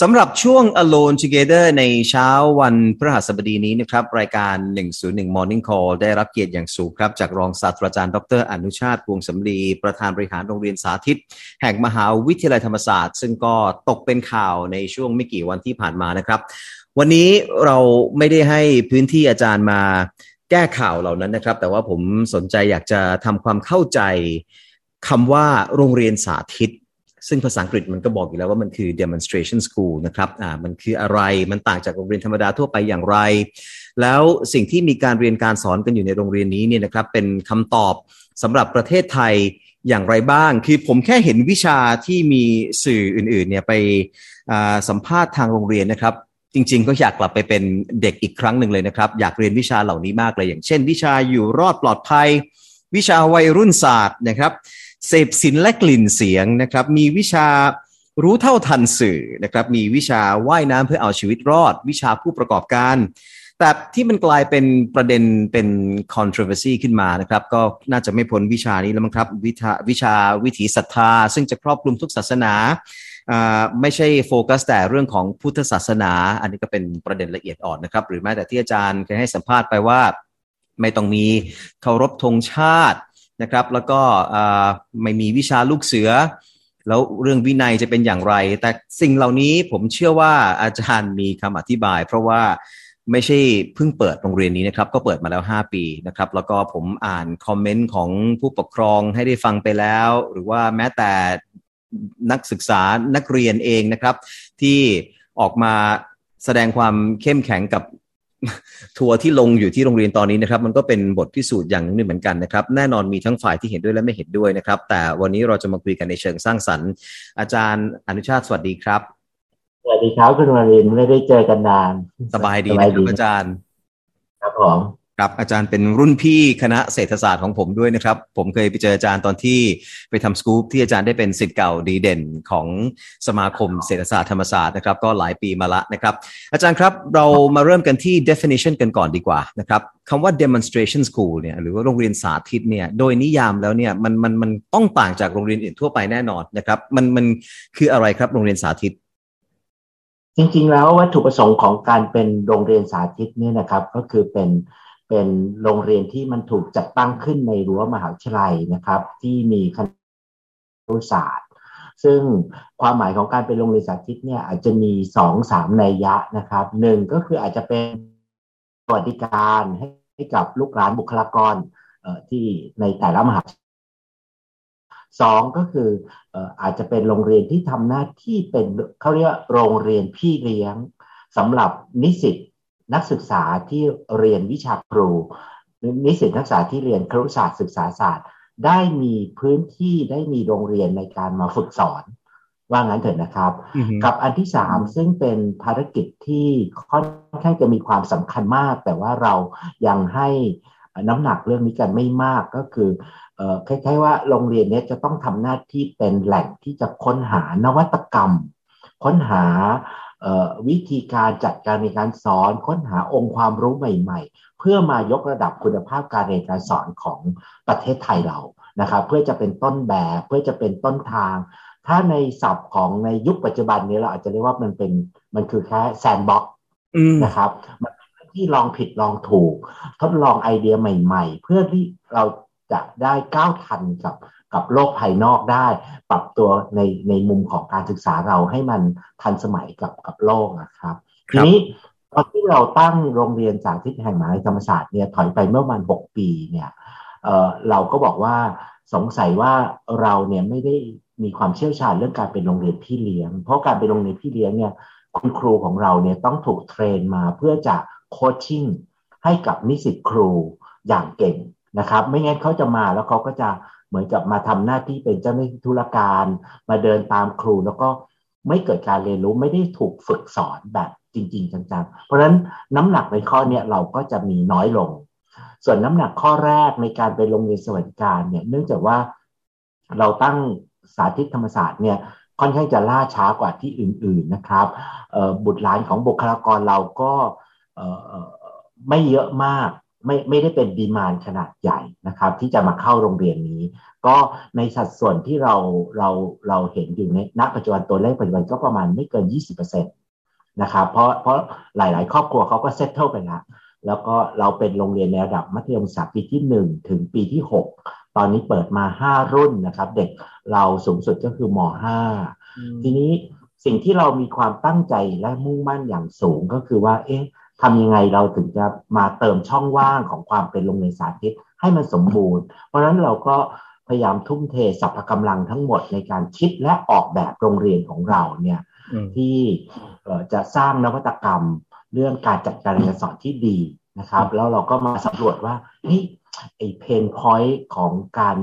สำหรับช่วง Alone Together ในเช้าวันพฤหัสบดีนี้นะครับ รายการ 101 Morning Call ได้รับเกียรติอย่างสูงครับ จากรองศาสตราจารย์ ดร อนุชาติพวงสำลีประธานบริหารโรงเรียนสาธิต แห่งมหาวิทยาลัยธรรมศาสตร์ ซึ่งก็ตกเป็นข่าวในช่วงไม่กี่วันที่ผ่านมานะครับ วันนี้เราไม่ได้ให้พื้นที่อาจารย์มาแก้ข่าวเหล่านั้นนะครับ แต่ว่าผมสนใจอยากจะทำความเข้าใจคำว่าโรงเรียนสาธิต ซึ่งภาษาอังกฤษมันก็บอกอยู่แล้วว่ามันคือ demonstration school นะครับอ่ามันคืออะไรมันต่างจากโรงเรียนธรรมดาทั่วไปอย่างไร แล้วสิ่งที่มีการเรียนการสอนกันอยู่ในโรงเรียนนี้เนี่ยนะครับเป็นคำตอบสำหรับประเทศไทยอย่างไรบ้าง คือผมแค่เห็นวิชาที่มีสื่ออื่นๆเนี่ยไปสัมภาษณ์ทางโรงเรียนนะครับ จริง ๆ ก็อยากกลับไปเป็นเด็กอีกครั้งหนึ่งเลยนะครับ อยากเรียนวิชาเหล่านี้มากเลย อย่างเช่น วิชาอยู่รอดปลอดภัย วิชาวัยรุ่นศาสตร์นะครับ เสพสินและกลิ่นเสียงนะครับ มีวิชารู้เท่าทันสื่อนะครับ มีวิชาว่ายน้ำเพื่อเอาชีวิตรอด วิชาผู้ประกอบการ แต่ที่มันกลายเป็นประเด็นเป็น controversy ขึ้นมานะครับ ก็น่าจะไม่พ้นวิชานี้แล้วมั้งครับ วิชาวิชาวิถีศรัทธา ซึ่งจะครอบคลุมทุกศาสนาไม่ใช่โฟกัสแต่เรื่องของพุทธศาสนา อันนี้ก็เป็นประเด็นละเอียดอ่อนนะครับ หรือแม้แต่ที่อาจารย์เคยให้สัมภาษณ์ไปว่า ไม่ต้องมีเคารพธงชาติ นะครับ แล้วก็ไม่มีวิชาลูกเสือ แล้วเรื่องวินัยจะเป็นอย่างไร แต่สิ่งเหล่านี้ผมเชื่อว่าอาจารย์มีคำอธิบาย เพราะว่าไม่ใช่เพิ่งเปิดโรงเรียนนี้นะครับ ก็เปิดมาแล้ว 5 ปีนะครับ แล้วก็ผมอ่านคอมเมนต์ของผู้ปกครองให้ได้ฟังไปแล้ว หรือว่าแม้แต่นักศึกษานักเรียนเองนะครับ ที่ออกมาแสดงความเข้มแข็งกับ ทัวร์ที่ลงอยู่ที่โรงเรียนตอนนี้นะครับ มันก็เป็นบทพิสูจน์อย่างนึงเหมือนกันนะครับ แน่นอนมีทั้งฝ่ายที่เห็นด้วยและไม่เห็นด้วยนะครับ แต่วันนี้เราจะมาคุยกันในเชิงสร้างสรรค์ อาจารย์อนุชาติสวัสดีครับสวัสดีครับคุณวรินไม่ได้เจอกันนาน สบายดีนะครับอาจารย์ ครับผม ครับอาจารย์เป็นรุ่นพี่คณะเศรษฐศาสตร์ของผมด้วยนะครับ ผมเคยไปเจออาจารย์ตอนที่ไปทำสกู๊ปที่อาจารย์ได้เป็นสิทธิ์เก่าดีเด่นของสมาคมเศรษฐศาสตร์ธรรมศาสตร์นะครับ ก็หลายปีมาละนะครับ อาจารย์ครับเรามาเริ่มกันที่ definition กันก่อนดีกว่านะครับคำว่า demonstration school เนี่ยหรือว่าโรงเรียนสาธิตเนี่ยโดยนิยามแล้วเนี่ยมันมันมันต้องต่างจากโรงเรียนอื่นทั่วไปแน่นอนนะครับ มันมันคืออะไรครับโรงเรียนสาธิตจริงๆแล้ววัตถุประสงค์ของการเป็นโรงเรียนสาธิตเนี่ยนะครับ ก็คือเป็น เป็นโรงเรียนที่มันถูกจัดตั้งขึ้นในรั้วมหาวิทยาลัยนะครับ ที่มีคณะศาสตร์ ซึ่งความหมายของการเป็นโรงเรียนสาธิตเนี่ยอาจจะมีสองสามนัยยะนะครับหนึ่งก็คืออาจจะเป็นสวัสดิการให้กับลูกหลานบุคลากรที่ในแต่ละมหาสองก็คืออาจจะเป็นโรงเรียนที่ทำหน้าที่เป็นเขาเรียกว่าโรงเรียนพี่เลี้ยงสำหรับนิสิต นักศึกษาที่เรียนวิชาครู นิสิตนักศึกษาที่เรียนครุศาสตร์ศึกษาศาสตร์ ได้มีพื้นที่ได้มีโรงเรียนในการมาฝึกสอน ว่างั้นเถิดนะครับ กับอันที่สามซึ่งเป็นภารกิจที่ค่อนข้างจะมีความสำคัญมาก แต่ว่าเรายังให้น้ำหนักเรื่องนี้กันไม่มากก็คือคล้ายๆว่าโรงเรียนนี้จะต้องทำหน้าที่เป็นแหล่งที่จะค้นหานวัตกรรม ค้นหา วิธีการจัดการในการสอนค้นหาองค์ความรู้ใหม่ ๆ เพื่อมายกระดับคุณภาพการเรียนการสอนของประเทศไทยเรานะครับเพื่อจะเป็นต้นแบบเพื่อจะเป็นต้นทาง ถ้าในศัพท์ของในยุคปัจจุบันนี้เราอาจจะเรียกว่ามันเป็นมันคือแค่แซนบ็อกนะครับมันเป็นที่ลองผิดลองถูก ทดลองไอเดียใหม่ ๆ เพื่อที่เราจะได้ก้าวทันกับ กับโลกภายนอกได้ ปรับตัวในในมุมของการศึกษาเราให้มันทันสมัยกับกับโลกนะครับทีนี้ตอนที่เราตั้งโรงเรียนสาธิตแห่งมหาวิทยาลัยธรรมศาสตร์เนี่ยถอยไปเมื่อประมาณหกปีเนี่ยเเราก็บอกว่าสงสัยว่าเราเนี่ยไม่ได้มีความเชี่ยวชาญเรื่องการเป็นโรงเรียนพี่เลี้ยง เพราะการเป็นโรงเรียนพี่เลี้ยงเนี่ยคุณครูของเราเนี่ยต้องถูกเทรนมาเพื่อจะโคชชิ่งให้กับนิสิตครูอย่างเก่งนะครับ ไม่งั้นเขาจะมาแล้วเขาก็จะ เหมือนกับมาทำหน้าที่เป็นเจ้าหน้าที่ธุรการ มาเดินตามครูแล้วก็ไม่เกิดการเรียนรู้ไม่ได้ถูกฝึกสอนแบบจริง ๆ จังๆ เพราะฉะนั้นน้ำหนักในข้อนี้เราก็จะมีน้อยลง ส่วนน้ำหนักข้อแรกในการไปโรงเรียนสวัสดิการเนี่ยเนื่องจากว่าเราตั้งสาธิตธรรมศาสตร์เนี่ยค่อนข้างจะล่าช้ากว่าที่อื่น ๆนะครับบุตรหลานของบุคลากรเราก็ไม่เยอะมาก ไม่ไม่ได้เป็นดีมานขนาดใหญ่นะครับ ที่จะมาเข้าโรงเรียนนี้ ก็ในสัดส่วนที่เราเราเราเห็นอยู่ในณปัจจุบันตัวเลขปัจจุบันก็ประมาณไม่เกิน 20%นะครับเพราะเพราะหลาย ๆ ครอบครัวเขาก็เซตเทิลไปแล้วแล้วก็เราเป็นโรงเรียนในระดับมัธยมศึกษาปีที่ 1 ถึงปีที่ 6 ตอนนี้เปิดมา 5 รุ่นนะครับ เด็กเราสูงสุดก็คือม .5 ทีนี้สิ่งที่เรามีความตั้งใจและมุ่งมั่นอย่างสูงก็คือว่า เอ๊ะ ทำยังไงเราถึงจะมาเติมช่องว่างของความเป็นโรงเรียนสาธิตให้มันสมบูรณ์ เพราะฉะนั้นเราก็พยายามทุ่มเทสรรพกำลังทั้งหมดในการคิดและออกแบบโรงเรียนของเราเนี่ยที่จะสร้างนวัตกรรมเรื่องการจัดการเรียนสอนที่ดีนะครับ แล้วเราก็มาสำรวจว่าเฮ้ยไอ้ pain point ของการ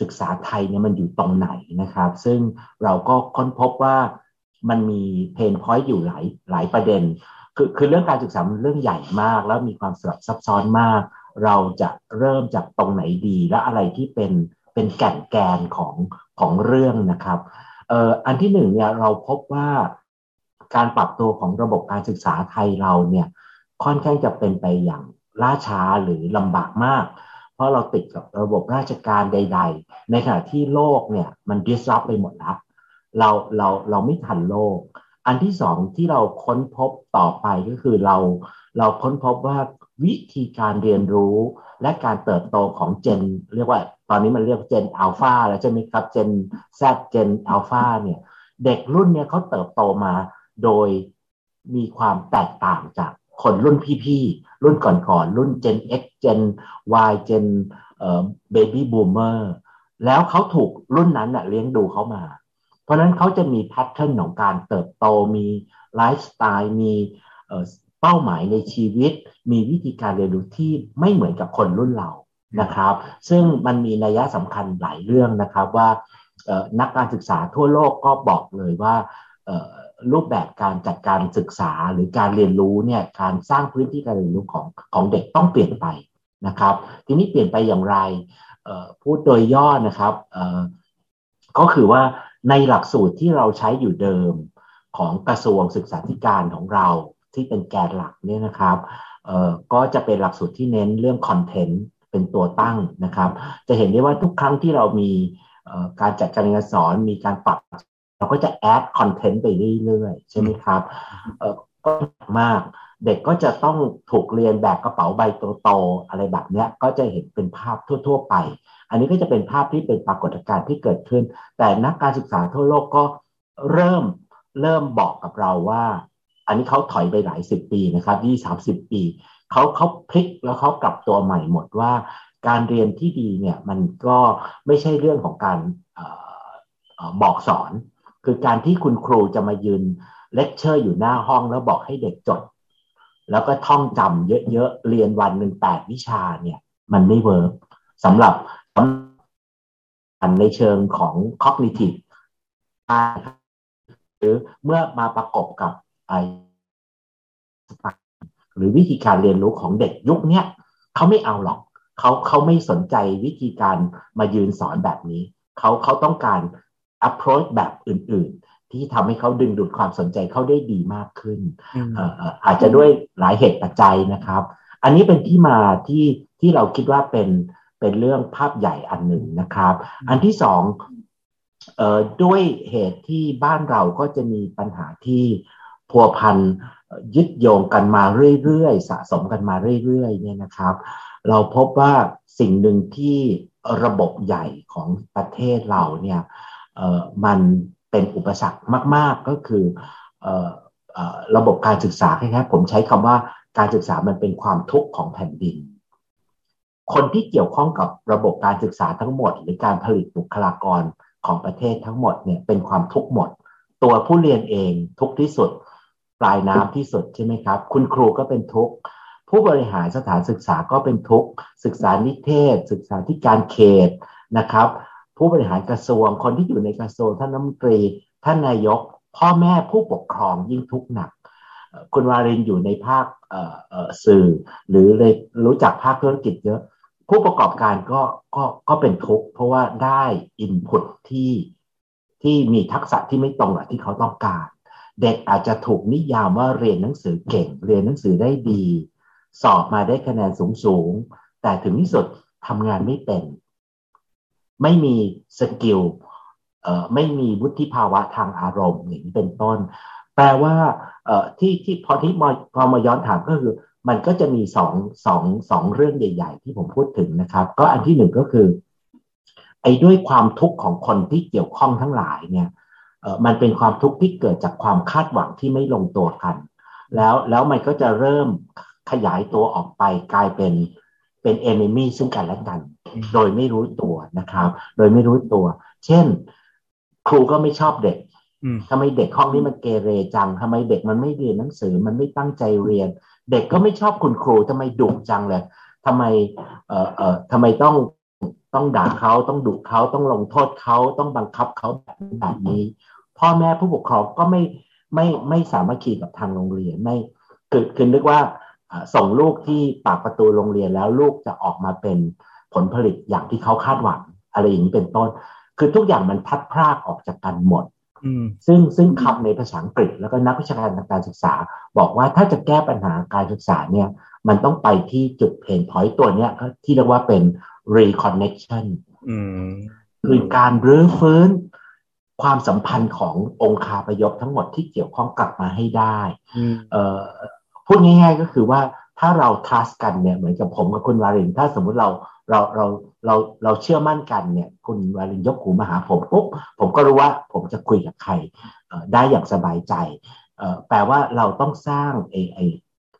ศึกษาไทยเนี่ยมันอยู่ตรงไหนนะครับ ซึ่งเราก็ค้นพบว่ามันมี pain point อยู่หลายหลายประเด็น คือคือเรื่องการศึกษามันเรื่องใหญ่มาก แล้วมีความสลับซับซ้อนมาก เราจะเริ่มจากตรงไหนดีและอะไรที่เป็นเป็นแก่นแกนของของเรื่องนะครับเอ่ออันที่หนึ่งเนี่ยเราพบว่าการปรับตัวของระบบการศึกษาไทยเราเนี่ยค่อนข้างจะเป็นไปอย่างล่าช้าหรือลำบากมาก เพราะเราติดกับระบบราชการใด ๆ ในขณะที่โลกเนี่ยมันดิสรับไปหมดแล้วเราเราเราไม่ทันโลก อันที่สองที่เราค้นพบต่อไปก็คือเราเราค้นพบว่าวิธีการเรียนรู้และการเติบโตของเจน เรียกว่า ตอนนี้มันเรียกเจนอัลฟาแล้วใช่ไหมครับเจนแซดเจนอัลฟาเนี่ยเด็กรุ่นเนี้ยเขาเติบโตมาโดยมีความแตกต่างจากคนรุ่นพี่ๆ รุ่นก่อนๆ รุ่น Gen X Gen Y Gen เอ่อ Baby Boomer แล้วเขาถูกรุ่นนั้นเลี้ยงดูเขามา เพราะนั้นเขาจะมีแพทเทิร์นของการเติบโตมีไลฟ์สไตล์มีเป้าหมายในชีวิต มีวิธีการเรียนรู้ที่ไม่เหมือนกับคนรุ่นเรานะครับ ซึ่งมันมีนัยสำคัญหลายเรื่องนะครับว่านักการศึกษาทั่วโลกก็บอกเลยว่ารูปแบบการจัดการศึกษาหรือการเรียนรู้เนี่ยการสร้างพื้นที่การเรียนรู้ของของเด็กต้องเปลี่ยนไปนะครับ ทีนี้เปลี่ยนไปอย่างไรพูดโดยย่อนะครับก็คือว่า ในหลักสูตรที่เราใช้อยู่เดิมของกระทรวงศึกษาธิการของเราที่เป็นแกนหลักเนี่ยนะครับก็จะเป็นหลักสูตรที่เน้นเรื่อง content เป็นตัวตั้งนะครับ จะเห็นได้ว่าทุกครั้งที่เรามีการจัดการเรียนสอนมีการปรับเราก็จะ add content ไปเรื่อยๆ ใช่ไหมครับก็มากเด็กก็จะต้องถูกเรียนแบบกระเป๋าใบโตๆอะไรแบบนี้ก็จะเห็นเป็นภาพทั่ว ๆ ไป อันนี้ก็จะเป็นภาพที่เป็นปรากฏการณ์ที่เกิดขึ้น แต่นักการศึกษาทั่วโลกก็เริ่มเริ่มบอกกับเราว่า อันนี้เขาถอยไปหลายสิบปีนะครับยี่สามสิบปีเขาเขาพลิกแล้วเขากลับตัวใหม่หมดว่า การเรียนที่ดีเนี่ยมันก็ไม่ใช่เรื่องของการบอกสอน คือการที่คุณครูจะมายืนเลคเชอร์อยู่หน้าห้องแล้วบอกให้เด็กจด แล้วก็ท่องจำเยอะๆเรียนวันหนึ่งแปดวิชาเนี่ย มันไม่เวิร์กสำหรับ ในเชิงของ cognitive หรือเมื่อมาประกบกับไอหรือวิธีการเรียนรู้ของเด็กยุคนี้เขาไม่เอาหรอกเขาเขาไม่สนใจวิธีการมายืนสอนแบบนี้ เขาเขาต้องการ approach แบบอื่น ๆ ที่ทำให้เขาดึงดูดความสนใจเขาได้ดีมากขึ้นอาจจะด้วยหลายเหตุปัจจัยนะครับ อันนี้เป็นที่มาที่ที่เราคิดว่าเป็น เป็นเรื่องภาพใหญ่อันหนึ่งนะครับ อันที่สองด้วยเหตุที่บ้านเราก็จะมีปัญหาที่พัวพันยึดโยงกันมาเรื่อยๆ สะสมกันมาเรื่อยๆเนี่ยนะครับ เราพบว่าสิ่งหนึ่งที่ระบบใหญ่ของประเทศเราเนี่ยมันเป็นอุปสรรคมาก ๆก็คือระบบการศึกษาแค่ผมใช้คำว่าการศึกษามันเป็นความทุกข์ของแผ่นดิน คนที่เกี่ยวข้องกับระบบการศึกษาทั้งหมด หรือการผลิตบุคลากรของประเทศทั้งหมดเนี่ยเป็นความทุกข์หมด ตัวผู้เรียนเองทุกที่สุด ปลายน้ำที่สุดใช่ไหมครับ คุณครูก็เป็นทุกข์ผู้บริหารสถานศึกษาก็เป็นทุกข์ศึกษานิเทศ ศึกษาธิการเขตนะครับ ผู้บริหารกระทรวงคนที่อยู่ในกระทรวงท่านน้ำตรี ท่านนายก พ่อแม่ผู้ปกครองยิ่งทุกข์หนัก คุณวารินอยู่ในภาคสื่อ หรือเลยรู้จักภาคธุรกิจเยอะ ผู้ประกอบการก็ก็ก็เป็นทุกข์เพราะว่าได้อินพุตที่ที่มีทักษะที่ไม่ตรงกับที่เขาต้องการ เด็กอาจจะถูกนิยามว่าเรียนหนังสือเก่ง เรียนหนังสือได้ดี สอบมาได้คะแนนสูงสูงแต่ถึงที่สุดทำงานไม่เป็น ไม่มี skill เอ่อไม่มีวุฒิภาวะทางอารมณ์อย่างนี้เป็นต้น แปลว่าเอ่อที่ที่พอที่พอมาย้อนถามก็คือ มันก็จะมีสองสองสองเรื่องใหญ่ ๆ ที่ผมพูดถึงนะครับ ก็อันที่หนึ่งก็คือไอ้ด้วยความทุกข์ของคนที่เกี่ยวข้องทั้งหลายเนี่ยเออมันเป็นความทุกข์ที่เกิดจากความคาดหวังที่ไม่ลงตัวกัน แล้วแล้วมันก็จะเริ่มขยายตัวออกไปกลายเป็นเป็นเอนิมีซึ่งกันและกัน โดยไม่รู้ตัวนะครับ โดยไม่รู้ตัว เช่น ครูก็ไม่ชอบเด็กทำไมเด็กห้องนี้มันเกเรจังทำไมเด็กมันไม่เรียนหนังสือ มันไม่ตั้งใจเรียน เด็กก็ไม่ชอบคุณครูทำไมดุจังเลยทำไมเอ่อเอ่อทำไมต้องต้องด่าเขาต้องดุเขาต้องลงโทษเขาต้องบังคับเขาแบบนี้ พ่อแม่ผู้ปกครองก็ไม่ไม่ไม่สามารถขี่กับทางโรงเรียนไม่คือคือนึกว่าส่งลูกที่ปากประตูโรงเรียนแล้วลูกจะออกมาเป็นผลผลิตอย่างที่เขาคาดหวัง อะไรอย่างนี้เป็นต้น คือทุกอย่างมันพัดพรากออกจากกันหมด ซึ่งซึ่งคำในภาษาอังกฤษแล้วก็นักวิชาการทางการศึกษา บอกว่าถ้าจะแก้ปัญหาการศึกษาเนี่ยมันต้องไปที่จุดเพนพอยต์ตัวเนี้ยที่เรียกว่าเป็น reconnection คือการรื้อฟื้นความสัมพันธ์ขององค์คาพยพทั้งหมดที่เกี่ยวข้องกลับมาให้ได้พูดง่ายๆก็คือว่าถ้าเรา trust กันเนี่ยเหมือนกับผมกับคุณวารินถ้าสมมุติเรา เราเราเราเราเชื่อมั่นกันเนี่ย คุณวารินยกหูมาหาผมปุ๊บผมก็รู้ว่าผมจะคุยกับใครได้อย่างสบายใจแปลว่าเราต้องสร้างไอ้ไอ้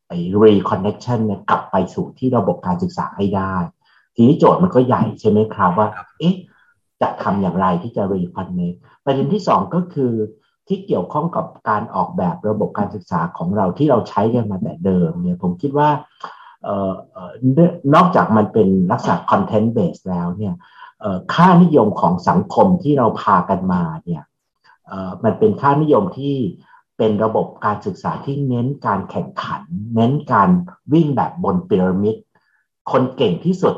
ไอ้ reconnection เนี่ยกลับไปสู่ที่ระบบการศึกษาให้ได้ ทีนี้โจทย์มันก็ใหญ่ใช่ไหมครับว่า เอ๊ะจะทำอย่างไรที่จะ reconnect ประเด็นที่สองก็คือที่เกี่ยวข้องกับการออกแบบระบบการศึกษาของเราที่เราใช้กันมาแต่เดิมเนี่ยผมคิดว่า นอกจากมันเป็นลักษณะ content based แล้วเนี่ยค่านิยมของสังคมที่เราพากันมาเนี่ยมันเป็นค่านิยมที่เป็นระบบการศึกษาที่เน้นการแข่งขัน เน้นการวิ่งแบบบนพีระมิด คนเก่งที่สุด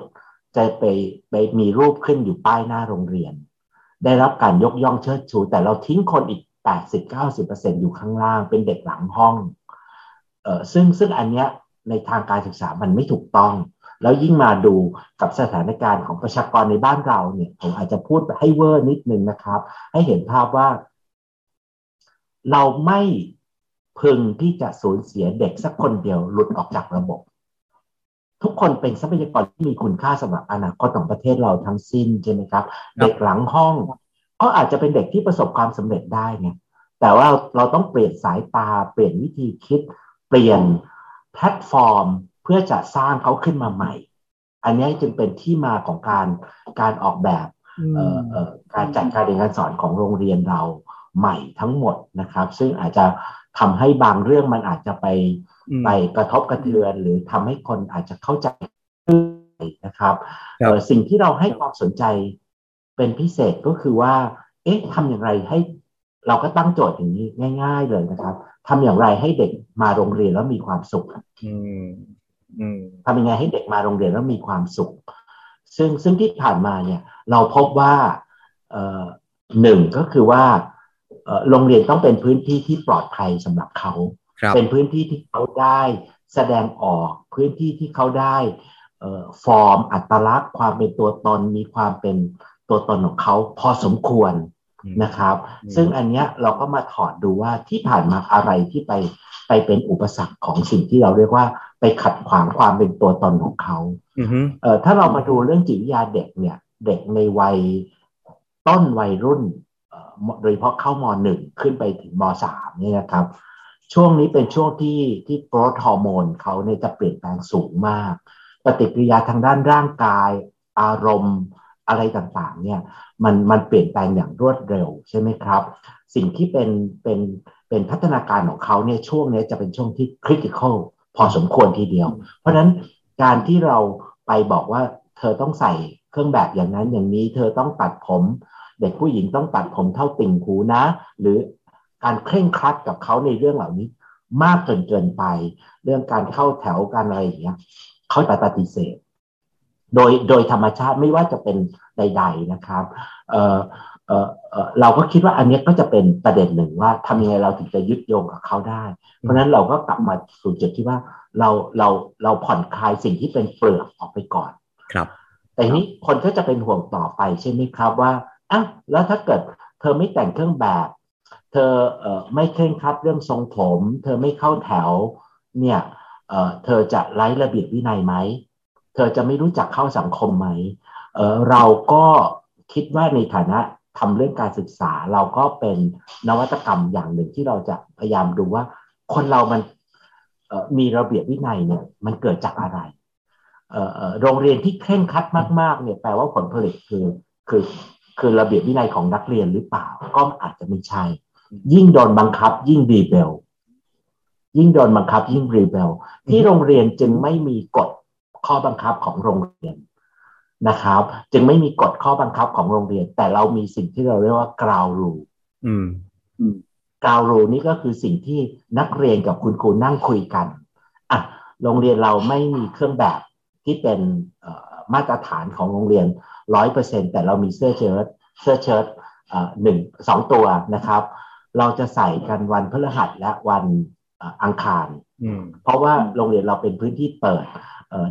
จะไปไปมีรูปขึ้นอยู่ป้ายหน้าโรงเรียน ได้รับการยกย่องเชิดชู แต่เราทิ้งคนอีก 80-90%อยู่ข้างล่างเป็นเด็กหลังห้องเออซึ่งซึ่งอันเนี้ย ในทางการศึกษามันไม่ถูกต้อง แล้วยิ่งมาดูกับสถานการณ์ของประชากรในบ้านเราเนี่ยผมอาจจะพูดให้เวอร์นิดนึงนะครับ ให้เห็นภาพว่า เราไม่พึงที่จะสูญเสียเด็กสักคนเดียวหลุดออกจากระบบ ทุกคนเป็นทรัพยากรที่มีคุณค่าสำหรับอนาคตของประเทศเราทั้งสิ้นใช่ไหมครับ เด็กหลังห้องก็อาจจะเป็นเด็กที่ประสบความสำเร็จได้ไงแต่ว่าเราต้องเปลี่ยนสายตา เปลี่ยนวิธีคิด เปลี่ยน แพลตฟอร์มเพื่อจะสร้างเขาขึ้นมาใหม่ อันนี้จึงเป็นที่มาของการการออกแบบการจัดการเรียนการสอนของโรงเรียนเราใหม่ทั้งหมดนะครับ ซึ่งอาจจะทำให้บางเรื่องมันอาจจะไปไปกระทบกระเทือน หรือทำให้คนอาจจะเข้าใจนะครับสิ่งที่เราให้ความสนใจเป็นพิเศษก็คือว่า เอ๊ะทำอย่างไรให้เราก็ตั้งโจทย์อย่างนี้ง่าย ๆ เลยนะครับ ทำอย่างไรให้เด็กมาโรงเรียนแล้วมีความสุขทำยังไงให้เด็กมาโรงเรียนแล้วมีความสุข ซึ่งซึ่งที่ผ่านมาเนี่ย เราพบว่าหนึ่งก็คือว่าโรงเรียนต้องเป็นพื้นที่ที่ปลอดภัยสำหรับเขา เป็นพื้นที่ที่เขาได้แสดงออกพื้นที่ที่เขาได้ฟอร์มอัตลักษณ์ ความเป็นตัวตนมีความเป็นตัวตนของเขาพอสมควร นะครับ ซึ่งอันเนี้ยเราก็มาถอดดูว่าที่ผ่านมาอะไรที่ไปไปเป็นอุปสรรคของสิ่งที่เราเรียกว่าไปขัดขวางความเป็นตัวตนของเขาเอ่อถ้าเรามาดูเรื่องจิตวิทยาเด็กเนี่ย เด็กในวัยต้นวัยรุ่นโดยเฉพาะเข้ามหนึ่งขึ้นไปถึงมสามนี่นะครับ ช่วงนี้เป็นช่วงที่ที่โกรทฮอร์โมนเขาเนี่ยจะเปลี่ยนแปลงสูงมาก ปฏิกิริยาทางด้านร่างกาย อารมณ์ อะไรต่างๆเนี่ยมันมันเปลี่ยนแปลงอย่างรวดเร็วใช่ไหมครับ สิ่งที่เป็นเป็นเป็นพัฒนาการของเขาเนี่ยช่วงนี้จะเป็นช่วงที่คริติคอลพอสมควรทีเดียว เพราะฉะนั้นการที่เราไปบอกว่าเธอต้องใส่เครื่องแบบอย่างนั้นอย่างนี้ เธอต้องตัดผม เด็กผู้หญิงต้องตัดผมเท่าติ่งหูนะ หรือการเคร่งครัดกับเขาในเรื่องเหล่านี้ มากเกินเกินไป เรื่องการเข้าแถวการอะไรอย่างเงี้ยเขาปฏิเสธ โดยโดยธรรมชาติไม่ว่าจะเป็นใด ๆนะครับเออเออเราก็คิดว่าอันนี้ก็จะเป็นประเด็นหนึ่งว่าทำยังไงเราถึงจะยึดโยงกับเขาได้ เพราะฉะนั้นเราก็กลับมาสู่จุดที่ว่าเราเราเราผ่อนคลายสิ่งที่เป็นเปลือกออกไปก่อนครับ แต่นี้คนก็จะเป็นห่วงต่อไปใช่ไหมครับว่าอะแล้วถ้าเกิดเธอไม่แต่งเครื่องแบบ เธอเอ่อไม่เคร่งครัดเรื่องทรงผม เธอไม่เข้าแถวเนี่ยเอ่อเธอจะไร้ระเบียบวินัยไหมเธอจะไม่รู้จักเข้าสังคมไหมเเราก็คิดว่าในฐานะทำเรื่องการศึกษา เราก็เป็นนวัตกรรมอย่างหนึ่งที่เราจะพยายามดูว่า คนเรามันมีระเบียบวินัยเนี่ย มันเกิดจากอะไรโรงเรียนที่เคร่งครัดมากๆ เนี่ยแปลว่าผลผลิตคือคือคือระเบียบวินัยของนักเรียนหรือเปล่า ก็อาจจะไม่ใช่ ยิ่งโดนบังคับ ยิ่งรีเบลยิ่งโดนบังคับ ยิ่งรีเบลที่โรงเรียนจึงไม่มีกฎ ข้อบังคับของโรงเรียนนะครับ จึงไม่มีกฎข้อบังคับของโรงเรียน แต่เรามีสิ่งที่เราเรียกว่ากราวรูอืมกราวรูนี่ก็คือสิ่งที่นักเรียนกับคุณครูนั่งคุยกันอะโรงเรียนเราไม่มีเครื่องแบบที่เป็นมาตรฐานของโรงเรียนร้อยเปอร์เซ็นแต่เรามีเสื้อเชิ้ตเสื้อเชิ้ตหนึ่งสองตัวนะครับ เราจะใส่กันวันพฤหัสและวัน อังคารเพราะว่าโรงเรียนเราเป็นพื้นที่เปิด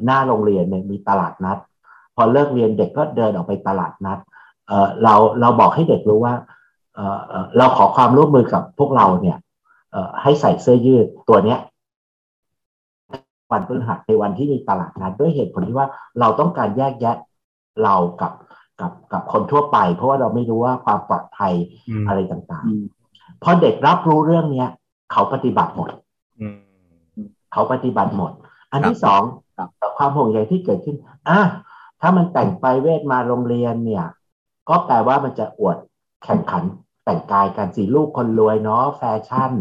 หน้าโรงเรียนเนี่ยมีตลาดนัด พอเลิกเรียนเด็กก็เดินออกไปตลาดนัดเราเราบอกให้เด็กรู้ว่าเราขอความร่วมมือกับพวกเราเนี่ยให้ใส่เสื้อยืดตัวเนี้ยวันพฤหัสในวันที่มีตลาดนัดด้วยเหตุผลที่ว่าเราต้องการแยกแยะเรากับกับกับคนทั่วไป เพราะว่าเราไม่รู้ว่าความปลอดภัยอะไรต่างๆพอเด็กรับรู้เรื่องเนี้ย เขาปฏิบัติหมดเขาปฏิบัติหมด อันที่สองความห่วงใยที่เกิดขึ้นอะถ้ามันแต่งไปเวทมาโรงเรียนเนี่ย ก็แปลว่ามันจะอวดแข่งขันแต่งกายกันสีลูกคนรวยเนาะแฟชั่น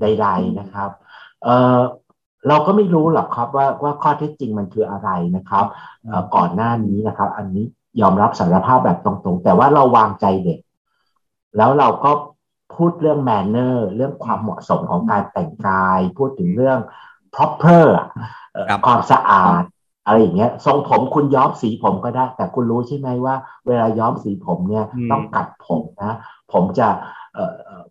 ใด ๆนะครับ เออเราก็ไม่รู้หรอกครับว่าว่าข้อเท็จจริงมันคืออะไรนะครับก่อนหน้านี้นะครับ อันนี้ยอมรับสารภาพแบบตรงๆ แต่ว่าเราวางใจเด็ก แล้วเราก็ พูดเรื่องแมนเนอร์เรื่องความเหมาะสมของการแต่งกาย พูดถึงเรื่อง proper ความสะอาดอะไรอย่างเงี้ยทรงผมคุณย้อมสีผมก็ได้ แต่คุณรู้ใช่ไหมว่า เวลาย้อมสีผมเนี่ยต้องกัดผมนะ ผมจะ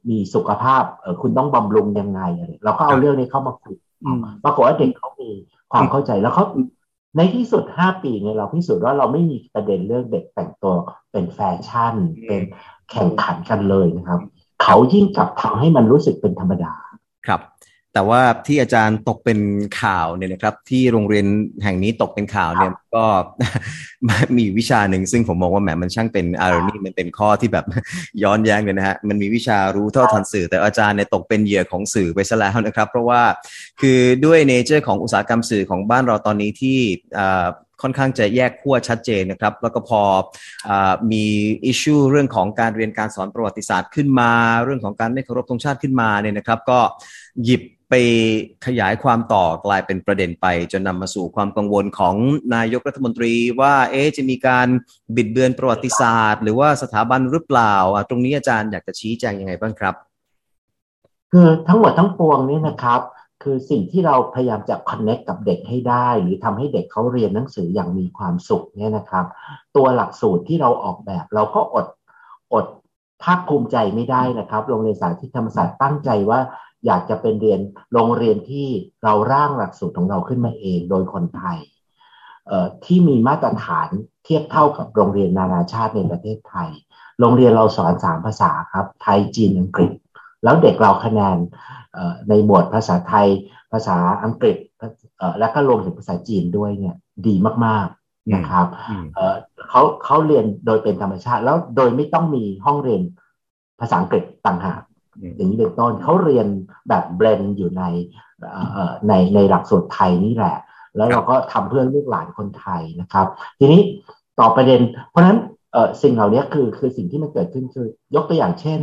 มีสุขภาพคุณต้องบำรุงยังไงอะไรเราก็เอาเรื่องนี้เข้ามาคุยปรากฏว่าเด็กเขามีความเข้าใจแล้วเขาในที่สุดห้าปีเนี่ยเราพิสูจน์ว่าเราไม่มีประเด็นเรื่องเด็กแต่งตัวเป็นแฟชั่น เป็นแข่งขันกันเลยนะครับ เขายิ่งกลับทำให้มันรู้สึกเป็นธรรมดาครับ แต่ว่าที่อาจารย์ตกเป็นข่าวเนี่ยนะครับ ที่โรงเรียนแห่งนี้ตกเป็นข่าวเนี่ยก็มีวิชาหนึ่งซึ่งผมมองว่าแหมมันช่างเป็นอารนี่มันเป็นข้อที่แบบย้อนแย้งเลยนะฮะมันมีวิชารู้เท่าทันสื่อ แต่อาจารย์เนี่ยตกเป็นเหยื่อของสื่อไปซะแล้วนะครับ เพราะว่าคือด้วยเนเจอร์ของอุตสาหกรรมสื่อของบ้านเราตอนนี้ที่ค่อนข้างจะแยกขั้วชัดเจนนะครับ แล้วก็พออมีอิชชูเรื่องของการเรียนการสอนประวัติศาสตร์ขึ้นมา เรื่องของการไม่เคารพธงชาติขึ้นมาเนี่ยนะครับ ก็หยิบไปขยายความต่อกลายเป็นประเด็นไป จนนำมาสู่ความกังวลของนายกรัฐมนตรีว่าเอ๊จะมีการบิดเบือนประวัติศาสตร์ หรือว่าสถาบันหรือเปล่า ตรงนี้อาจารย์อยากจะชี้แจงยังไงบ้างครับ คือทั้งหมดทั้งปวงนี้นะครับ คือสิ่งที่เราพยายามจะคอนเน็กกับเด็กให้ได้ หรือทำให้เด็กเขาเรียนหนังสืออย่างมีความสุขเนี่ยนะครับ ตัวหลักสูตรที่เราออกแบบเราก็อดอดภาคภูมิใจไม่ได้นะครับ โรงเรียนสาธิตธรรมศาสตร์ตั้งใจว่าอยากจะเป็นเรียนโรงเรียนที่เราร่างหลักสูตรของเราขึ้นมาเองโดยคนไทยที่มีมาตรฐานเทียบเท่ากับโรงเรียนนานาชาติในประเทศไทย โรงเรียนเราสอนสามภาษาครับ ไทยจีนอังกฤษ แล้วเด็กเราคะแนนในหมวดภาษาไทย ภาษาอังกฤษและก็รวมถึงภาษาจีนด้วยเนี่ยดีมากๆนะครับเขาเขาเรียนโดยเป็นธรรมชาติ แล้วโดยไม่ต้องมีห้องเรียนภาษาอังกฤษต่างหากอย่างนี้เป็นต้นเขาเรียนแบบเบรนอยู่ในในในหลักสูตรไทยนี่แหละ แล้วเราก็ทำเพื่อลูกหลานคนไทยนะครับ ทีนี้ต่อประเด็น เพราะฉะนั้นสิ่งเหล่านี้คือคือสิ่งที่มันเกิดขึ้นคือยกตัวอย่างเช่น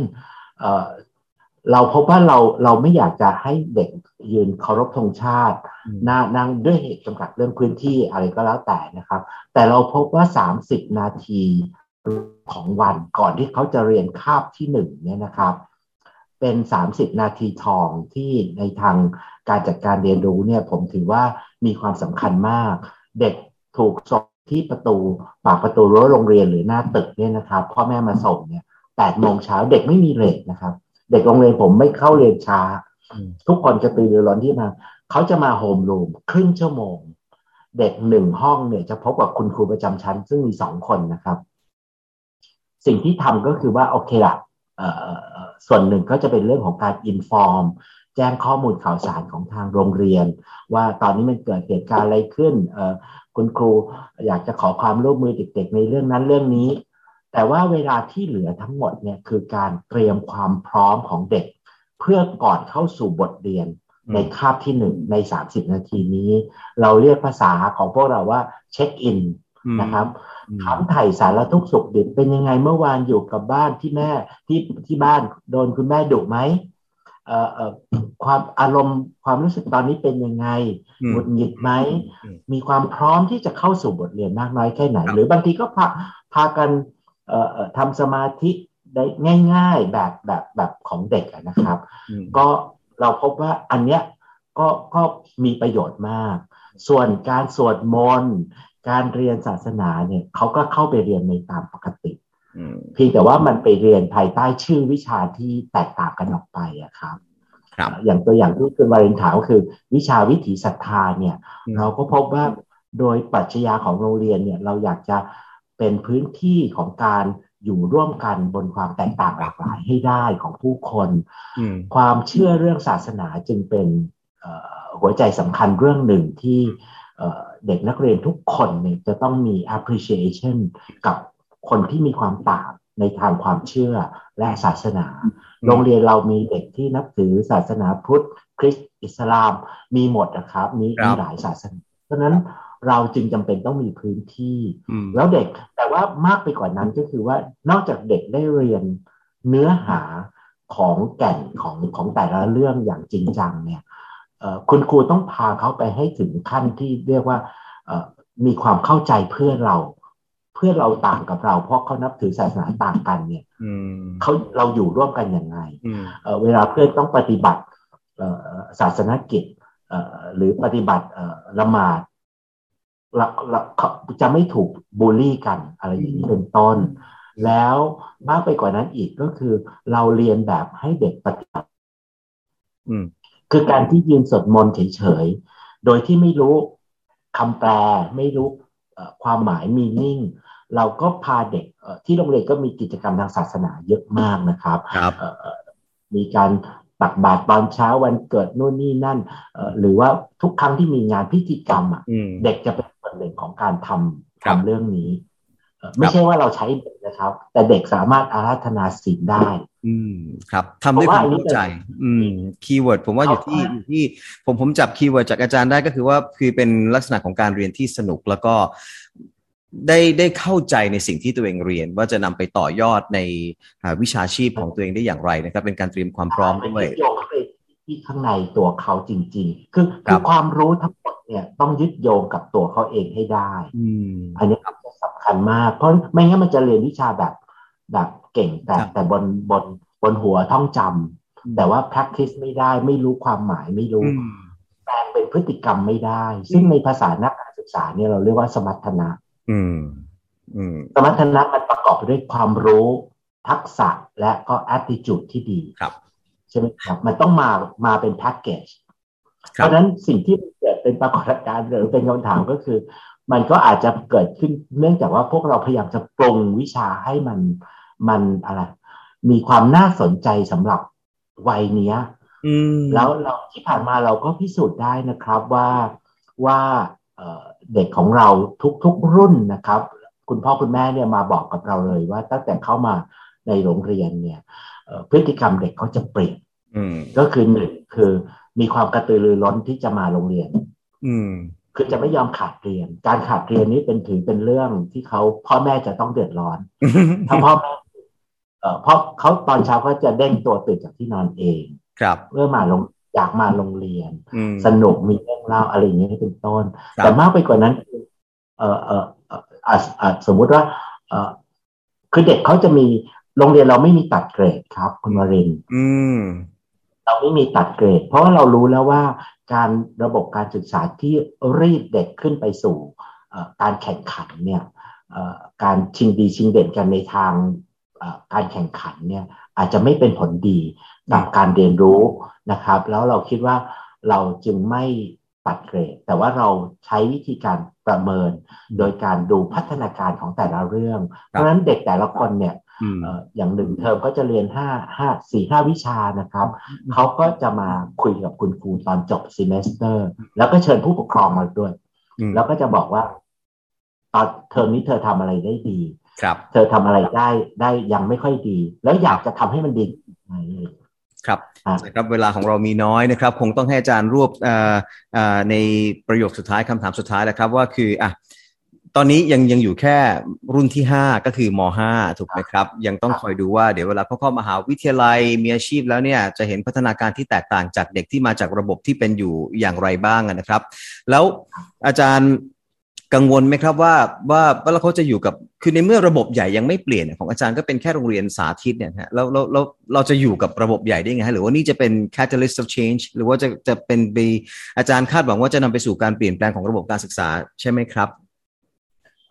เราพบว่าเราเราไม่อยากจะให้เด็กยืนเคารพธงชาตินานั่งด้วยเหตุจำกัดเรื่องพื้นที่อะไรก็แล้วแต่นะครับ แต่เราพบว่า 30 นาทีของวันก่อนที่เขาจะเรียนคาบที่หนึ่งเนี่ยนะครับ เป็น 30 นาทีทองที่ในทางการจัดการเรียนรู้เนี่ยผมถือว่ามีความสำคัญมาก เด็กถูกส่งที่ประตูปากประตูรั้วโรงเรียนหรือหน้าตึกเนี่ยนะครับพ่อแม่มาส่งเนี่ยแปดโมงเช้าเด็กไม่มีเลทนะครับ เด็กโรงเรียนผมไม่เข้าเรียนช้า ทุกคนจะตื่นรือร้อนที่มาเขาจะมาโฮมรูมครึ่งชั่วโมง เด็กหนึ่งห้องเนี่ยจะพบกับคุณครูประจำชั้น ซึ่งมีสองคนนะครับ สิ่งที่ทำก็คือว่าโอเคละส่วนหนึ่งก็จะเป็นเรื่องของการอินฟอร์มแจ้งข้อมูลข่าวสารของทางโรงเรียน ว่าตอนนี้มันเกิดเหตุการณ์อะไรขึ้นคุณครูอยากจะขอความร่วมมือเด็กๆในเรื่องนั้นเรื่องนี้ แต่ว่าเวลาที่เหลือทั้งหมดเนี่ยคือการเตรียมความพร้อมของเด็ก เพื่อก่อนเข้าสู่บทเรียนในคาบที่หนึ่งใน30นาทีนี้ เราเรียกภาษาของพวกเราว่าเช็คอินนะครับถามไถ่สารทุกสุขดิบเป็นยังไงเมื่อวานอยู่กับบ้านที่แม่ที่ที่บ้านโดนคุณแม่ดุไหมความอารมณ์ความรู้สึกตอนนี้เป็นยังไงหงุดหงิดไหมมีความพร้อมที่จะเข้าสู่บทเรียนมากน้อยแค่ไหน หรือบางทีก็พาพากัน ทำสมาธิได้ง่าย ๆแบบแบบแบบของเด็กนะครับ ก็เราพบว่าอันเนี้ยก็ก็มีประโยชน์มาก ส่วนการสวดมนต์การเรียนศาสนาเนี่ยเขาก็เข้าไปเรียนในตามปกติเพียงแต่ว่ามันไปเรียนภายใต้ชื่อวิชาที่แตกต่างกันออกไปอะครับครับ อย่างตัวอย่างที่คุณวารินถามก็คือ วิชาวิถีศรัทธาเนี่ย เราก็พบว่าโดยปรัชญาของโรงเรียนเนี่ย เราอยากจะ เป็นพื้นที่ของการอยู่ร่วมกันบนความแตกต่างหลากหลายให้ได้ของผู้คน ความเชื่อเรื่องศาสนาจึงเป็นหัวใจสำคัญเรื่องหนึ่งที่เด็กนักเรียนทุกคนเนี่ยจะต้องมี appreciation กับคนที่มีความต่างในทางความเชื่อและศาสนา โรงเรียนเรามีเด็กที่นับถือศาสนาพุทธ คริสต์อิสลาม มีหมดนะครับ มีหลายศาสนา เพราะนั้น เราจึงจำเป็นต้องมีพื้นที่ แล้วเด็กแต่ว่ามากไปกว่านั้นก็คือว่านอกจากเด็กได้เรียนเนื้อหาของแก่นของของแต่ละเรื่องอย่างจริงจังเนี่ยคุณครูต้องพาเขาไปให้ถึงขั้นที่เรียกว่ามีความเข้าใจเพื่อเรา เพื่อเราต่างกับเรา เพราะเขานับถือศาสนาต่างกันเนี่ยเขาเราอยู่ร่วมกันยังไงเวลาเพื่อนต้องปฏิบัติศาสนกิจหรือปฏิบัติละหมาด จะไม่ถูกบูลลี่กันอะไรอย่างนี้เป็นต้น แล้วมากไปกว่านั้นอีกก็คือ เราเรียนแบบให้เด็กปฏิบัติคือการที่ยืนสวดมนต์เฉยๆ โดยที่ไม่รู้คำแปล ไม่รู้ความหมายมีนิ่งเราก็พาเด็กที่โรงเรียนก็มีกิจกรรมทางศาสนาเยอะมากนะครับรบมีการตักบาตรตอนเช้าวันเกิดนู่นนี่นั่นหรือว่าทุกครั้งที่มีงานพิธีกรรมอะเด็กจะเป็นส่วน หนึ่งของการทำทำเรื่องนี้ ไม่ใช่ว่าเราใช้เด็กนะครับ แต่เด็กสามารถอาราธนาศีลได้ อืมครับทำด้วยความเข้าใจ อืม keyword ผมว่าอยู่ที่อยู่ที่ผมผมจับ keyword จากอาจารย์ได้ก็คือว่าคือเป็นลักษณะของการเรียนที่สนุกแล้วก็ได้ได้เข้าใจในสิ่งที่ตัวเองเรียน ว่าจะนำไปต่อยอดในวิชาชีพของตัวเองได้อย่างไรนะครับ เป็นการเตรียมความพร้อมด้วยโยงไป ที่ข้างในตัวเขาจริง ๆ คือคือความรู้ทั้งหมดเนี่ยต้องยึดโยงกับตัวเขาเองให้ได้ อันนี้สำคัญมาก เพราะไม่งั้นมันจะเรียนวิชาแบบแบบเก่งแต่แต่บนบนบนหัวท่องจำแต่ว่า practice ไม่ได้ไม่รู้ความหมายไม่รู้แปลงเป็นพฤติกรรมไม่ได้ ซึ่งในภาษานักการศึกษาเนี่ยเราเรียกว่าสมรรถนะสมรรถนะมันประกอบไปด้วยความรู้ทักษะและก็ attitude ที่ดีครับ ใช่ไหมครับ มันต้องมามาเป็นแพ็กเกจเพราะนั้นสิ่งที่เกิดเป็นปรากฏการณ์หรือเป็นคำถามก็คือ มันก็อาจจะเกิดขึ้นเนื่องจากว่าพวกเราพยายามจะปรุงวิชาให้มันมันอะไรมีความน่าสนใจสำหรับวัยเนี้ยแล้วเราที่ผ่านมาเราก็พิสูจน์ได้นะครับว่าว่าเด็กของเราทุกๆรุ่นนะครับ คุณพ่อคุณแม่เนี่ยมาบอกกับเราเลยว่าตั้งแต่เข้ามาในโรงเรียนเนี่ย พฤติกรรมเด็กเขาจะเปลี่ยนก็คือหนึ่งคือมีความกระตือรือร้นที่จะมาโรงเรียน อืคือจะไม่ยอมขาดเรียน การขาดเรียนนี้เป็นถือเป็นเรื่องที่เขาพ่อแม่จะต้องเดือดร้อน ถ้าพ่อแม่เอ่อเพราะเขาตอนเช้าก็จะเด้งตัวตื่นจากที่นอนเอง ครับ เพื่อมาลงอยากมาโรงเรียน สนุกมีเรื่องเล่าอะไรอย่างเงี้ยเป็นต้น แต่มากไปกว่านั้นเอ่อเอ่อเอ่อสมมุติว่า เอ่อคือเด็กเขาจะมี โรงเรียนเราไม่มีตัดเกรดครับ คุณวรินอืม เราไม่มีตัดเกรด เพราะว่าเรารู้แล้วว่าการระบบการศึกษาที่รีดเด็กขึ้นไปสู่การแข่งขันเนี่ยการชิงดีชิงเด่นกันในทางการแข่งขันเนี่ยอาจจะไม่เป็นผลดีกับการเรียนรู้นะครับ แล้วเราคิดว่าเราจึงไม่ตัดเกรด แต่ว่าเราใช้วิธีการประเมิน โดยการดูพัฒนาการของแต่ละเรื่อง เพราะฉะนั้นเด็กแต่ละคนเนี่ย อย่างหนึ่งเทอมก็จะเรียนห้าห้าสี่ห้าวิชานะครับ เขาก็จะมาคุยกับคุณครูตอนจบ semester แล้วก็เชิญผู้ปกครองมาด้วย แล้วก็จะบอกว่า ตอนเทอมนี้เธอทำอะไรได้ดี ครับ เธอทำอะไรได้ได้ยังไม่ค่อยดี แล้วอยากจะทำให้มันดีไหมครับครับเวลาของเรามีน้อยนะครับ คงต้องให้อาจารย์รวบในประโยคสุดท้ายคำถามสุดท้ายแล้วครับ ว่าคืออะ ตอนนี้ยังยังอยู่แค่รุ่นที่ 5 ก็คือม .5 ถูกไหมครับ ยังต้องคอยดูว่าเดี๋ยวเวลาเขาเข้ามหาวิทยาลัยมีอาชีพแล้วเนี่ยจะเห็นพัฒนาการที่แตกต่างจากเด็กที่มาจากระบบที่เป็นอยู่อย่างไรบ้างนะครับ แล้วอาจารย์กังวลไหมครับว่าว่าว่าเขาจะอยู่กับคือในเมื่อระบบใหญ่ยังไม่เปลี่ยนของอาจารย์ก็เป็นแค่โรงเรียนสาธิตเนี่ยฮะแล้วเราเราเราจะอยู่กับระบบใหญ่ได้ไงหรือว่านี่จะเป็น catalyst of change หรือว่าจะจะเป็นไปอาจารย์คาดหวังว่าจะนำไปสู่การเปลี่ยนแปลงของระบบการศึกษาใช่ไหมครับ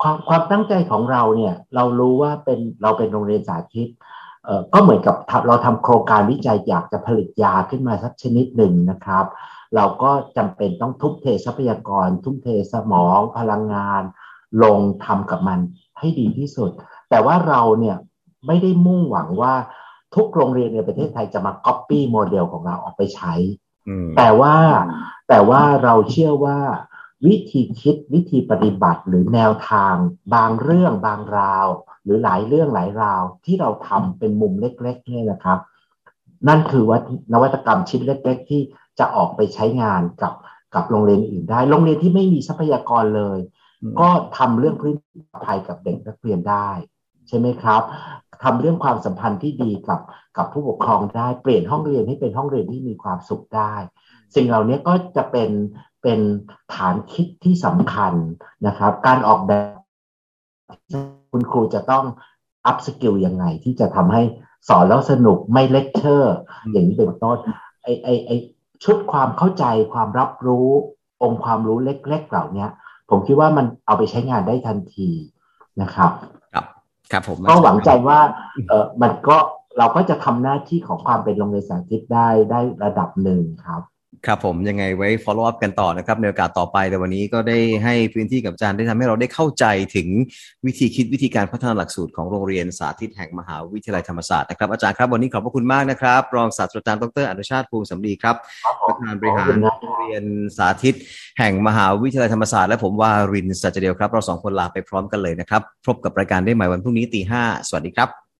ความความตั้งใจของเราเนี่ยเรารู้ว่าเป็นเราเป็นโรงเรียนสาธิตเอ่อก็เหมือนกับเราทำโครงการวิจัยอยากจะผลิตยาขึ้นมาสักชนิดหนึ่งนะครับ เราก็จำเป็นต้องทุ่มเททรัพยากร ทุ่มเทสมอง พลังงาน ลงทำกับมันให้ดีที่สุด แต่ว่าเราเนี่ยไม่ได้มุ่งหวังว่าทุกโรงเรียนในประเทศไทยจะมา copy model ของเราออกไปใช้ แต่ว่าแต่ว่าเราเชื่อว่า วิธีคิดวิธีปฏิบัติหรือแนวทาง บางเรื่องบางราว หรือหลายเรื่องหลายราว ที่เราทำเป็นมุมเล็กๆนี่นะครับ นั่นคือว่านวัตกรรมชิ้นเล็ก ๆ ที่จะออกไปใช้งานกับกับโรงเรียนอื่นได้ โรงเรียนที่ไม่มีทรัพยากรเลย ก็ทำเรื่องพื้นภัยกับเด็กนักเรียนได้ ใช่ไหมครับทำเรื่องความสัมพันธ์ที่ดีกับกับผู้ปกครองได้ เปลี่ยนห้องเรียนให้เป็นห้องเรียนที่มีความสุขได้ สิ่งเหล่านี้ก็จะเป็น เป็นฐานคิดที่สำคัญนะครับ การออกแบบคุณครูจะต้อง upskill ยังไง ที่จะทำให้สอนแล้วสนุกไม่เลคเชอร์ อย่างนี้เป็นต้นไอ้ไอ้ไอ้ชุดความเข้าใจความรับรู้องค์ความรู้เล็ก ๆ เหล่านี้ผมคิดว่ามันเอาไปใช้งานได้ทันทีนะครับ ครับครับผมก็หวังใจว่าเออมันก็เราก็จะทำหน้าที่ของความเป็นโรงเรียนสาธิตได้ได้ระดับหนึ่งครับ ครับผมยังไงไว้ follow up กันต่อนะครับ ในโอกาสต่อไปแต่วันนี้ก็ได้ให้พื้นที่กับอาจารย์ได้ทำให้เราได้เข้าใจถึงวิธีคิดวิธีการพัฒนาหลักสูตรของโรงเรียนสาธิตแห่งมหาวิทยาลัยธรรมศาสตร์นะครับอาจารย์ครับวันนี้ขอบพระคุณมากนะครับ รองศาสตราจารย์ดรอนุชาติภูมิสำลีครับประธานบริหารโรงเรียนสาธิต แห่งมหาวิทยาลัยธรรมศาสตร์และผมวารินสัจเดียวครับเราสองคนลาไปพร้อมกันเลยนะครับพบกับรายการได้ใหม่วันพรุ่งนี้ตีห้าสวัสดีครับ